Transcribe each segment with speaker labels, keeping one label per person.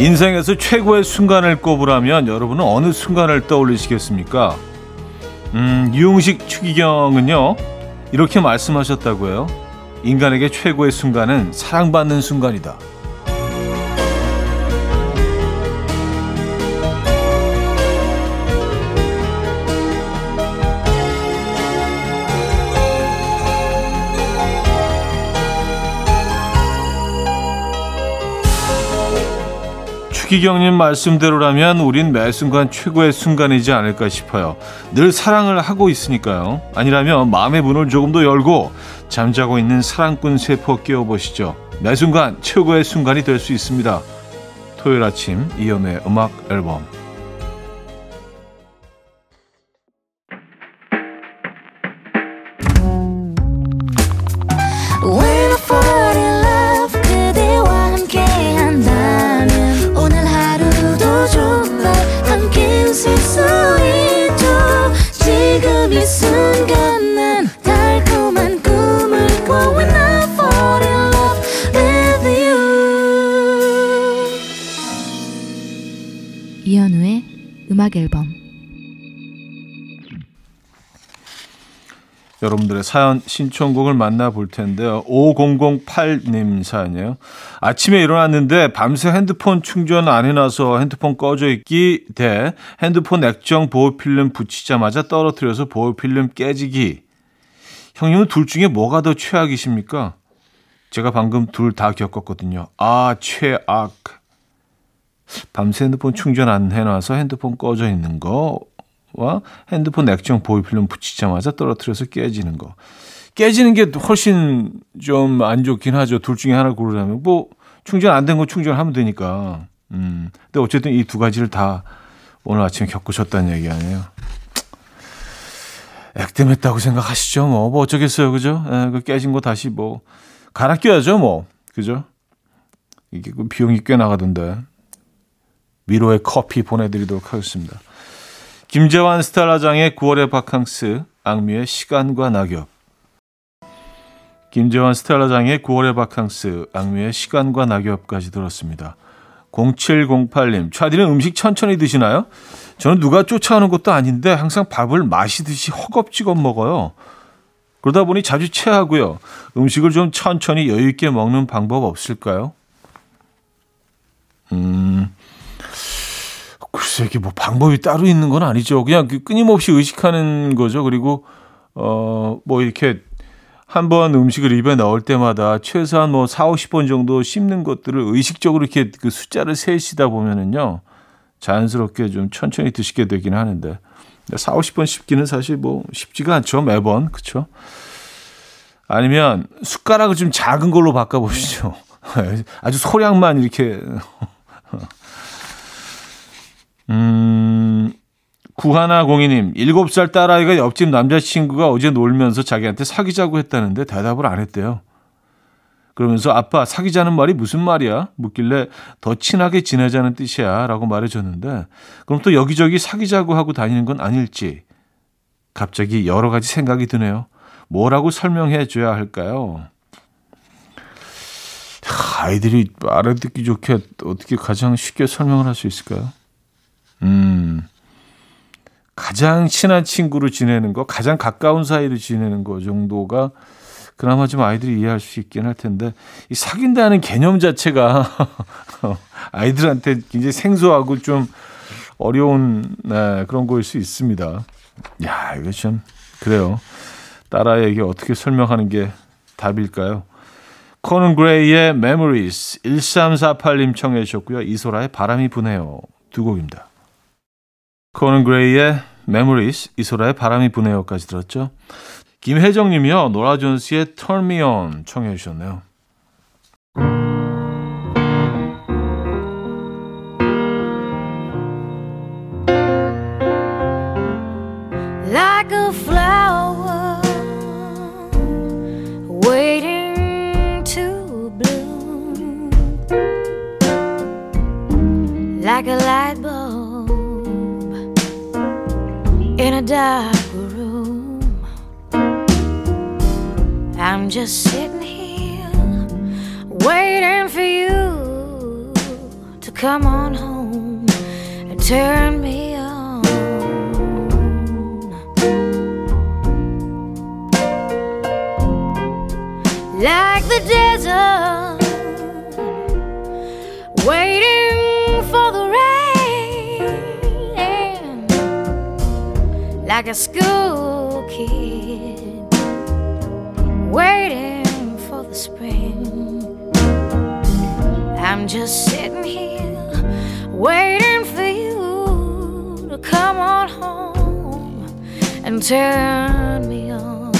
Speaker 1: 인생에서 최고의 순간을 꼽으라면 여러분은 어느 순간을 떠올리시겠습니까? 음, 유흥식 추기경은요, 이렇게 말씀하셨다고요. 인간에게 최고의 순간은 사랑받는 순간이다. 추기경님 말씀대로라면 우린 매 순간 최고의 순간이지 않을까 싶어요. 늘 사랑을 하고 있으니까요. 아니라면 마음의 문을 조금 더 열고 잠자고 있는 사랑꾼 세포 깨워보시죠. 매 순간 최고의 순간이 될 수 있습니다. 토요일 아침 이연의 음악 앨범
Speaker 2: 음
Speaker 1: 여러분들의 사연 신청곡을 만나볼 텐데요. 5008님 사연이에요. 아침에 일어났는데 밤새 핸드폰 충전 안 해놔서 핸드폰 꺼져 있기 대 핸드폰 액정 보호필름 붙이자마자 떨어뜨려서 보호필름 깨지기. 형님은 둘 중에 뭐가 더 최악이십니까? 제가 방금 둘 다 겪었거든요. 아, 최악. 밤새 핸드폰 충전 안 해놔서 핸드폰 꺼져 있는 거 와 핸드폰 액정 보이필름 붙이자마자 떨어뜨려서 깨지는 거. 깨지는 게 훨씬 좀 안 좋긴 하죠. 둘 중에 하나 고르라면. 뭐, 충전 안 된 거 충전하면 되니까. 음. 근데 어쨌든 이 두 가지를 다 오늘 아침에 겪으셨다는 얘기 아니에요. 액땜했다고 생각하시죠. 뭐, 뭐 어쩌겠어요. 그죠? 에, 그 깨진 거 다시 뭐, 갈아 껴야죠. 뭐. 그죠? 이게 그 비용이 꽤 나가던데. 위로의 커피 보내드리도록 하겠습니다. 김재환 스타라장의 9월의 바캉스, 악뮤의 시간과 낙엽. 김재환 스타라장의 9월의 바캉스, 악뮤의 시간과 낙엽까지 들었습니다. 0708님, 차디는 음식 천천히 드시나요? 저는 누가 쫓아오는 것도 아닌데 항상 밥을 마시듯이 허겁지겁 먹어요. 그러다 보니 자주 체하고요. 음식을 좀 천천히 여유있게 먹는 방법 없을까요? 음, 글쎄 이게 뭐 방법이 따로 있는 건 아니죠. 그냥 그 끊임없이 의식하는 거죠. 그리고 어 뭐 이렇게 한 번 음식을 입에 넣을 때마다 최소한 뭐 4, 50번 정도 씹는 것들을 의식적으로 이렇게 그 숫자를 세시다 보면은요. 자연스럽게 좀 천천히 드시게 되긴 하는데 4, 50번 씹기는 사실 뭐 쉽지가 않죠. 매번. 그렇죠? 아니면 숟가락을 좀 작은 걸로 바꿔 보시죠. 아주 소량만 이렇게 음, 구하나 공이님, 7살 딸아이가 옆집 남자친구가 어제 놀면서 자기한테 사귀자고 했다는데 대답을 안 했대요. 그러면서 아빠 사귀자는 말이 무슨 말이야? 묻길래 더 친하게 지내자는 뜻이야 라고 말해줬는데 그럼 또 여기저기 사귀자고 하고 다니는 건 아닐지 갑자기 여러 가지 생각이 드네요. 뭐라고 설명해 줘야 할까요? 아이들이 알아듣기 좋게 어떻게 가장 쉽게 설명을 할 수 있을까요? 음, 가장 친한 친구로 지내는 거, 가장 가까운 사이로 지내는 거 정도가 그나마 좀 아이들이 이해할 수 있긴 할 텐데, 이 사귄다는 개념 자체가 아이들한테 굉장히 생소하고 좀 어려운 네, 그런 거일 수 있습니다. 야, 이거 참, 그래요. 딸아이에게 어떻게 설명하는 게 답일까요? 코는 그레이의 Memories 1348님 청해 주셨고요. 이소라의 바람이 부네요. 두 곡입니다. 코는 그레이의 Memories, 이소라의 바람이 부네요까지 들었죠. 김혜정 님이요. 노라 존스의 Turn Me On 청해 주셨네요. Like a flower waiting to bloom Like a light dark room. I'm just sitting here waiting for you to
Speaker 2: come on home and turn me on. Like the desert, like a school kid waiting for the spring. I'm just sitting here waiting for you to come on home and turn me on.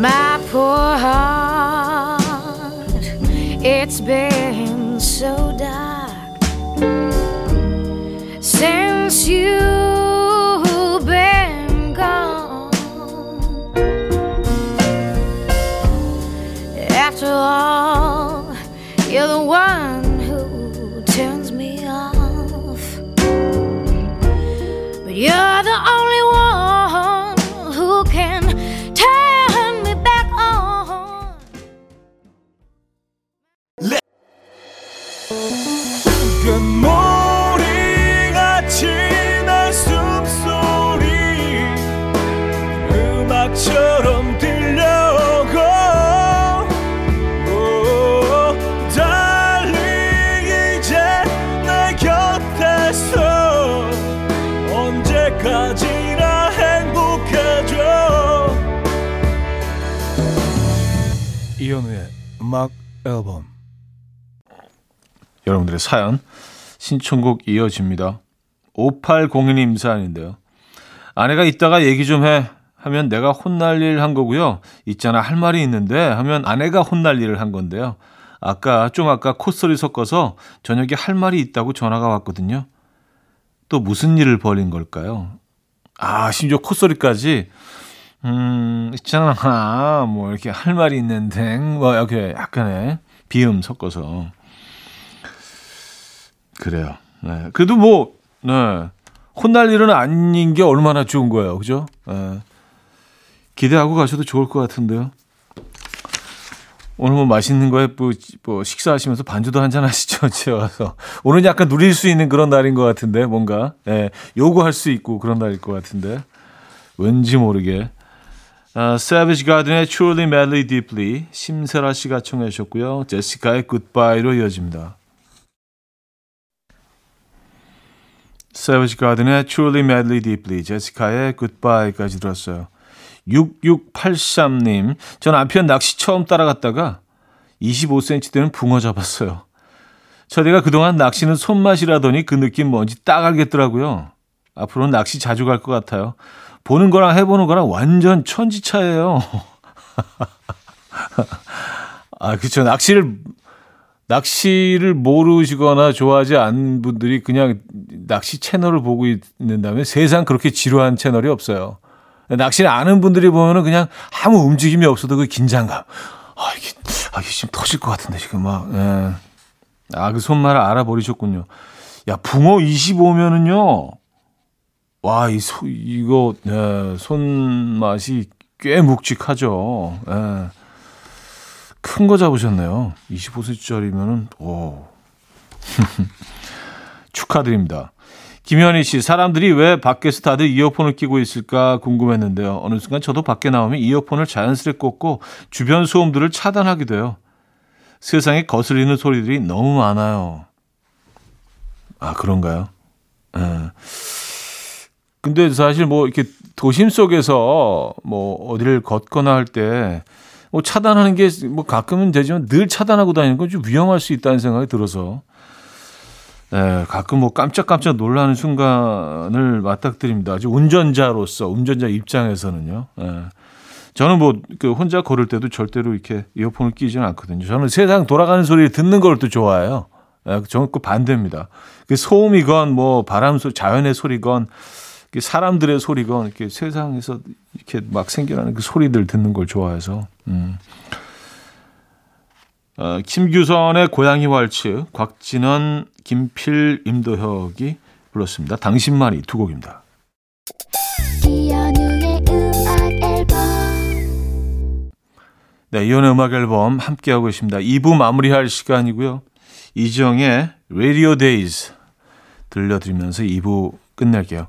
Speaker 2: My poor heart, it's been so
Speaker 3: 음악 앨범
Speaker 1: 여러분들의 사연 신청곡 이어집니다. 5802님 사연인데요. 아내가 이따가 얘기 좀 해. 하면 내가 혼날 일 한 거고요. 있잖아 할 말이 있는데 하면 아내가 혼날 일을 한 건데요. 아까 좀 아까 콧소리 섞어서 저녁에 할 말이 있다고 전화가 왔거든요. 또 무슨 일을 벌인 걸까요? 아 심지어 콧소리까지 음 있잖아 뭐 이렇게 할 말이 있는데 뭐 이렇게 약간의 비음 섞어서 그래요. 네. 그래도 뭐, 네. 혼날 일은 아닌 게 얼마나 좋은 거예요. 그죠? 네. 기대하고 가셔도 좋을 것 같은데요. 오늘 뭐 맛있는 거에 뭐, 뭐 식사하시면서 반주도 한잔 하시죠. 집에 와서. 오늘 약간 누릴 수 있는 그런 날인 것 같은데, 뭔가. 예, 요구할 수 있고 그런 날일 것 같은데. 왠지 모르게. 아, Savage Garden의 Truly Madly Deeply 심세라 씨가 청해 주셨고요. 제시카의 Goodbye로 이어집니다. Savage Garden의 Truly Madly Deeply, 제시카의 Goodbye까지 들었어요. 6683님, 저 남편 낚시 처음 따라갔다가 25cm 되는 붕어 잡았어요. 저희가 그동안 낚시는 손맛이라더니 그 느낌 뭔지 딱 알겠더라고요. 앞으로는 낚시 자주 갈 것 같아요. 보는 거랑 해보는 거랑 완전 천지차예요. 아, 그쵸. 낚시를 낚시를 모르시거나 좋아하지 않는 분들이 그냥 낚시 채널을 보고 있는다면 세상 그렇게 지루한 채널이 없어요. 낚시를 아는 분들이 보면은 그냥 아무 움직임이 없어도 그 긴장감. 아, 이게, 아, 이게 지금 터질 것 같은데, 지금 막, 예. 아, 그 손말을 알아버리셨군요. 야, 붕어 25면은요, 와, 이 소, 이거, 예, 손맛이 꽤 묵직하죠. 예. 큰 거 잡으셨네요. 25cm짜리면은, 오. 축하드립니다. 김현희 씨, 사람들이 왜 밖에서 다들 이어폰을 끼고 있을까 궁금했는데요. 어느 순간 저도 밖에 나오면 이어폰을 자연스레 꽂고 주변 소음들을 차단하게 돼요. 세상에 거슬리는 소리들이 너무 많아요. 아, 그런가요? 예. 근데 사실 뭐 이렇게 도심 속에서 뭐 어디를 걷거나 할 때 뭐 차단하는 게 뭐 가끔은 되지만 늘 차단하고 다니는 건 좀 위험할 수 있다는 생각이 들어서 예, 가끔 뭐 깜짝깜짝 놀라는 순간을 맞닥뜨립니다. 아주 운전자로서 운전자 입장에서는요. 예. 저는 뭐 그 혼자 걸을 때도 절대로 이렇게 이어폰을 끼지는 않거든요. 저는 세상 돌아가는 소리를 듣는 걸 또 좋아해요. 예, 저는 그 반대입니다. 그 소음이건 뭐 바람 소리, 자연의 소리건 사람들의 소리건 이렇게 세상에서 이렇게 막 생겨나는 그 소리들 듣는 걸 좋아해서. 음. 어, 김규선의 고양이 왈츠, 곽진원, 김필, 임도혁이 불렀습니다. 당신만이 두 곡입니다. 네, 이혼의 음악 앨범 함께하고 계십니다. 2부 마무리할 시간이고요. 이정의 Radio Days 들려드리면서 2부 끝낼게요.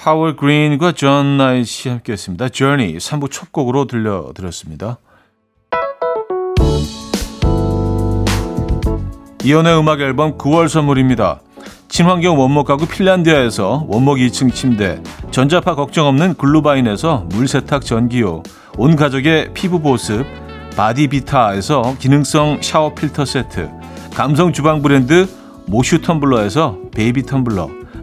Speaker 1: 하월 그린과 존 나이시 함께했습니다. Journey 3부 첫 곡으로 들려드렸습니다. 이현우의 음악 앨범 9월 선물입니다. 친환경 원목 가구 핀란디아에서 원목 2층 침대, 전자파 걱정 없는 글루바인에서 물세탁 전기요, 온 가족의 피부 보습, 바디비타에서 기능성 샤워 필터 세트, 감성 주방 브랜드 모슈 텀블러에서 베이비 텀블러,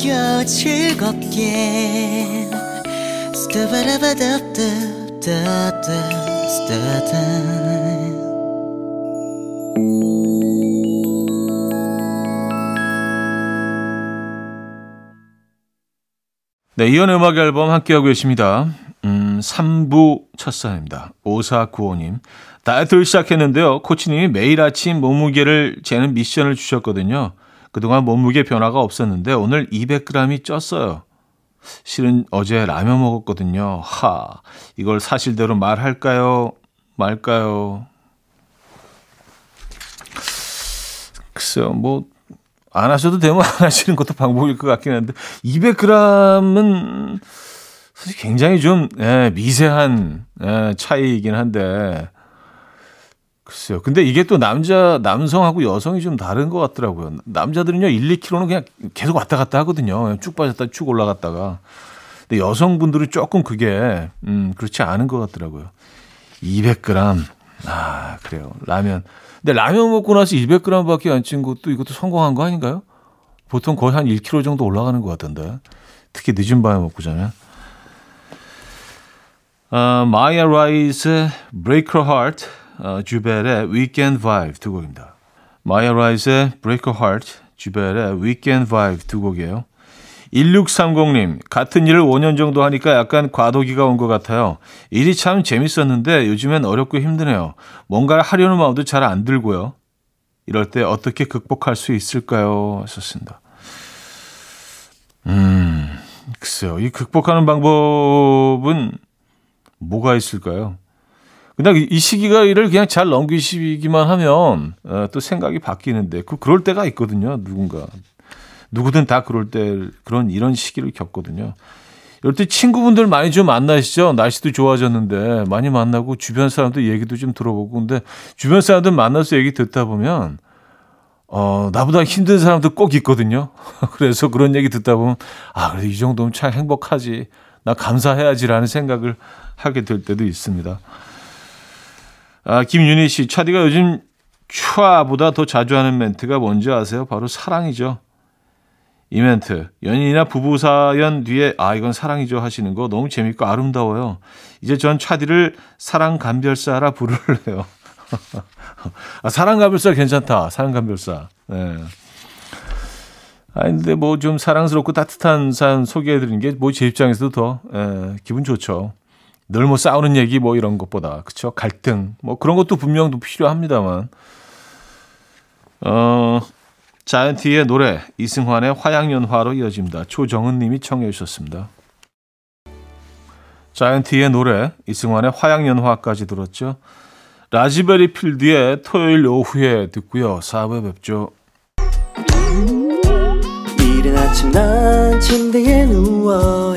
Speaker 4: 들어봐요 즐겁게 스타바라바답답답답
Speaker 1: 네, 이연의 음악 앨범 함께하고 계십니다. 음, 3부 첫 사연입니다. 5495님. 다이어트를 시작했는데요. 코치님이 매일 아침 몸무게를 재는 미션을 주셨거든요. 그동안 몸무게 변화가 없었는데 오늘 200g이 쪘어요. 실은 어제 라면 먹었거든요. 하, 이걸 사실대로 말할까요? 말까요? 글쎄요, 뭐, 안 하셔도 되면 안 하시는 것도 방법일 것 같긴 한데, 200g은 사실 굉장히 좀, 예, 미세한, 예, 차이이긴 한데, 글쎄요. 근데 이게 또 남자, 남성하고 여성이 좀 다른 것 같더라고요. 남자들은요, 1, 2kg는 그냥 계속 왔다 갔다 하거든요. 쭉 빠졌다 쭉 올라갔다가. 근데 여성분들은 조금 그게, 음, 그렇지 않은 것 같더라고요. 200g. 아, 그래요. 라면. 근데 라면 먹고 나서 200g 밖에 안 찐 것도 이것도 성공한 거 아닌가요? 보통 거의 한 1kg 정도 올라가는 것 같던데. 특히 늦은 밤에 먹고 자면. 어, 마이아 라이스의 Break Her Heart, 어, 주벨의 Weekend Vibe 두 곡입니다. 마이아 라이스의 Break Her Heart, 주벨의 Weekend Vibe 두 곡이에요. 1630님, 같은 일을 5년 정도 하니까 약간 과도기가 온 것 같아요. 일이 참 재밌었는데 요즘엔 어렵고 힘드네요. 뭔가를 하려는 마음도 잘 안 들고요. 이럴 때 어떻게 극복할 수 있을까요? 하셨습니다. 음, 글쎄요. 이 극복하는 방법은 뭐가 있을까요? 그냥 이 시기가 일을 그냥 잘 넘기시기만 하면 어, 또 생각이 바뀌는데 그 그럴 때가 있거든요. 누군가 누구든 다 그럴 때 그런 이런 시기를 겪거든요. 이럴 때 친구분들 많이 좀 만나시죠. 날씨도 좋아졌는데 많이 만나고 주변 사람들 얘기도 좀 들어보고 근데 주변 사람들 만나서 얘기 듣다 보면 어 나보다 힘든 사람도 꼭 있거든요. 그래서 그런 얘기 듣다 보면 아 그래도 이 정도면 참 행복하지. 나 감사해야지라는 생각을 하게 될 때도 있습니다. 아, 김윤희 씨, 차디가 요즘 촤보다 더 자주 하는 멘트가 뭔지 아세요? 바로 사랑이죠. 이 멘트 연인이나 부부 사연 뒤에 아 이건 사랑이죠 하시는 거 너무 재밌고 아름다워요. 이제 전 차디를 사랑 감별사라 부를래요. 아, 사랑 감별사 괜찮다. 사랑 감별사. 네. 아 근데 뭐 좀 사랑스럽고 따뜻한 사연 소개해 드리는 게 뭐 제 입장에서도 더 에, 기분 좋죠. 늘 뭐 싸우는 얘기 뭐 이런 것보다 그쵸 갈등 뭐 그런 것도 분명 도 필요합니다만 어 자이언티의 노래 이승환의 화양연화로 이어집니다. 조정은 님이 청해 주셨습니다. 자이언티의 노래 이승환의 화양연화까지 들었죠. 라즈베리 필드의 토요일 오후에 듣고요. 4부에 뵙죠.
Speaker 5: 이른 아침 난 침대에 누워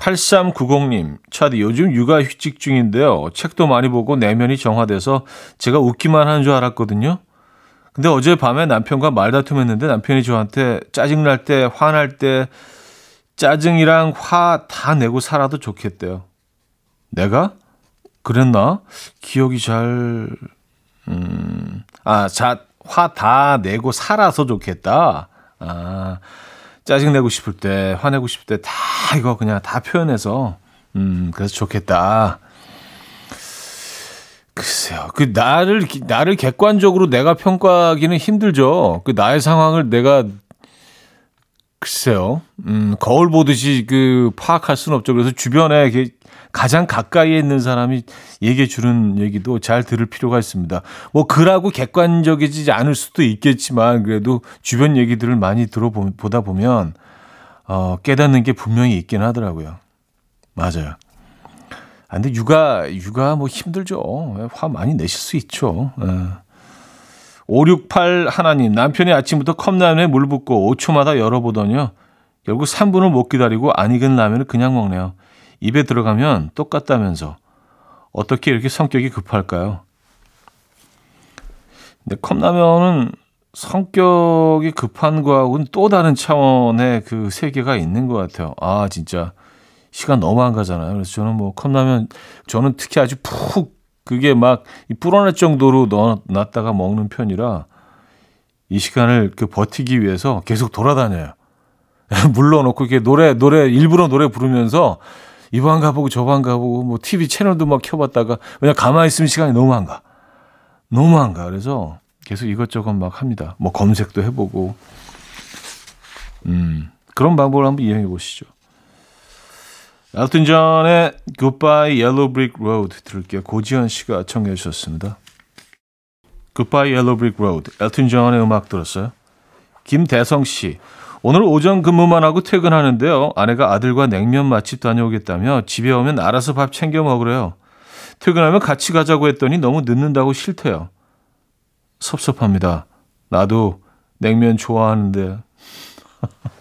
Speaker 1: 8390님, 차디 요즘 육아 휴직 중인데요. 책도 많이 보고 내면이 정화돼서 제가 웃기만 하는 줄 알았거든요. 근데 어제 밤에 남편과 말다툼했는데 남편이 저한테 짜증날 때, 화날 때, 짜증이랑 화 다 내고 살아도 좋겠대요. 내가? 그랬나? 기억이 잘, 음, 아, 자, 화 다 내고 살아서 좋겠다. 아, 짜증내고 싶을 때, 화내고 싶을 때 다 이거 그냥 다 표현해서, 음, 그래서 좋겠다. 글쎄요. 그 나를, 나를 객관적으로 내가 평가하기는 힘들죠. 그 나의 상황을 내가, 글쎄요. 음, 거울 보듯이 그 파악할 수는 없죠. 그래서 주변에 가장 가까이에 있는 사람이 얘기해 주는 얘기도 잘 들을 필요가 있습니다. 뭐 그라고 객관적이지 않을 수도 있겠지만 그래도 주변 얘기들을 많이 들어보다 보면 어, 깨닫는 게 분명히 있긴 하더라고요. 맞아요. 아, 근데 육아 육아 뭐 힘들죠. 화 많이 내실 수 있죠. 예. 568 하나님 남편이 아침부터 컵라면에 물 붓고 5초마다 열어보더니요. 결국 3분을 못 기다리고 안 익은 라면을 그냥 먹네요. 입에 들어가면 똑같다면서 어떻게 이렇게 성격이 급할까요? 근데 컵라면은 성격이 급한 거하고는 또 다른 차원의 그 세계가 있는 것 같아요. 아 진짜 시간 너무 안 가잖아요. 그래서 저는 뭐 컵라면 저는 특히 아주 푹 그게 막 불어날 정도로 넣어놨다가 먹는 편이라 이 시간을 그 버티기 위해서 계속 돌아다녀요. 물러놓고 이렇게 노래 노래 일부러 노래 부르면서 이번 가보고 저번 가보고 뭐 TV 채널도 막 켜봤다가 그냥 가만히 있으면 시간이 너무 안 가. 너무 안 가. 그래서 계속 이것저것 막 합니다. 뭐 검색도 해보고. 음, 그런 방법을 한번 이용해 보시죠. 엘튼 존의 Goodbye Yellow Brick Road 들을게요. 고지현 씨가 청해 주셨습니다. Goodbye Yellow Brick Road. 엘튼 존의 음악 들었어요. 김대성 씨. 오늘 오전 근무만 하고 퇴근하는데요. 아내가 아들과 냉면 맛집 다녀오겠다며 집에 오면 알아서 밥 챙겨 먹으래요. 퇴근하면 같이 가자고 했더니 너무 늦는다고 싫대요. 섭섭합니다. 나도 냉면 좋아하는데.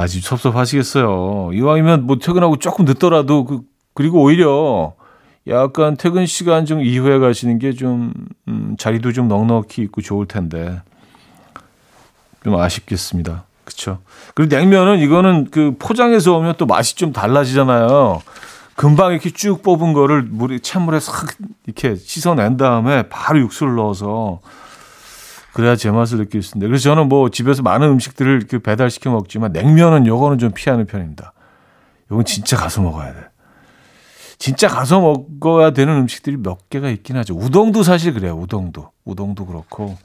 Speaker 1: 아주 섭섭하시겠어요. 이왕이면 뭐 퇴근하고 조금 늦더라도 그 그리고 오히려 약간 퇴근 시간 좀 이후에 가시는 게좀 음, 자리도 좀 넉넉히 있고 좋을 텐데 좀 아쉽겠습니다. 그렇죠. 그리고 냉면은 이거는 그 포장해서 오면 또 맛이 좀 달라지잖아요. 금방 이렇게 쭉 뽑은 거를 물에 찬물에 싹 이렇게 씻어낸 다음에 바로 육수를 넣어서 그래야 제맛을 느낄 수 있는데 그래서 저는 뭐 집에서 많은 음식들을 이렇게 배달시켜 먹지만 냉면은 요거는 좀 피하는 편입니다. 요건 진짜 가서 먹어야 돼. 진짜 가서 먹어야 되는 음식들이 몇 개가 있긴 하죠. 우동도 사실 그래요. 우동도. 우동도 그렇고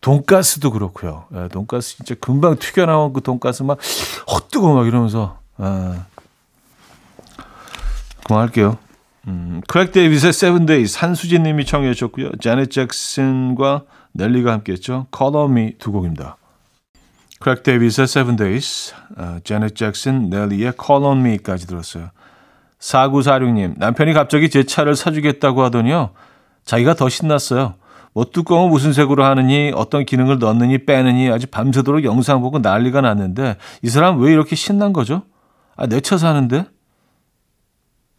Speaker 1: 돈가스도 그렇고요. 예, 돈가스 진짜 금방 튀겨 나온 그 돈가스 막 헛뜨거 막 이러면서 아. 그만할게요. 음, 크랙 데이빗의 Seven Days 산수진 님이 청해 주셨고요. 자넷 잭슨과 넬리가 함께했죠. Me 두 곡입니다. 크랙 데이빗의 Seven Days, 자넷 잭슨, 넬리의 Me까지 들었어요. 4946님, 남편이 갑자기 제 차를 사주겠다고 하더니요. 자기가 더 신났어요. 뭐 뚜껑을 무슨 색으로 하느니 어떤 기능을 넣느니 빼느니 아주 밤새도록 영상 보고 난리가 났는데 이 사람 왜 이렇게 신난 거죠? 아, 내 차 사는데?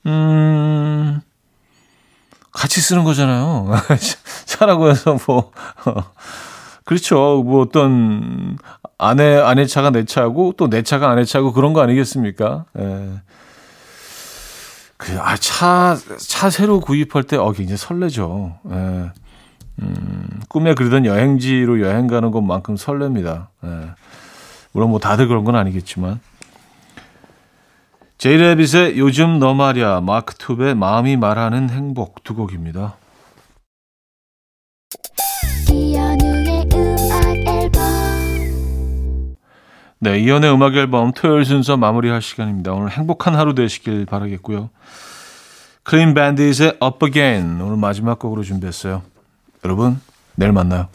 Speaker 1: 음, 같이 쓰는 거잖아요. 차라고 해서 뭐, 그렇죠. 뭐 어떤 아내, 아내 차가 내 차고 또 내 차가 아내 차고 그런 거 아니겠습니까? 예. 그, 아, 차, 차 새로 구입할 때, 어, 굉장히 설레죠. 예. 음, 꿈에 그리던 여행지로 여행 가는 것만큼 설렙니다. 예. 물론 뭐 다들 그런 건 아니겠지만. 제이레빗의 요즘 너 말야, 마크 툽의 마음이 말하는 행복 두 곡입니다. 네, 이연의 음악 앨범 토요일 순서 마무리할 시간입니다. 오늘 행복한 하루 되시길 바라겠고요. 클린 밴디즈의 Up Again 오늘 마지막 곡으로 준비했어요. 여러분, 내일 만나요.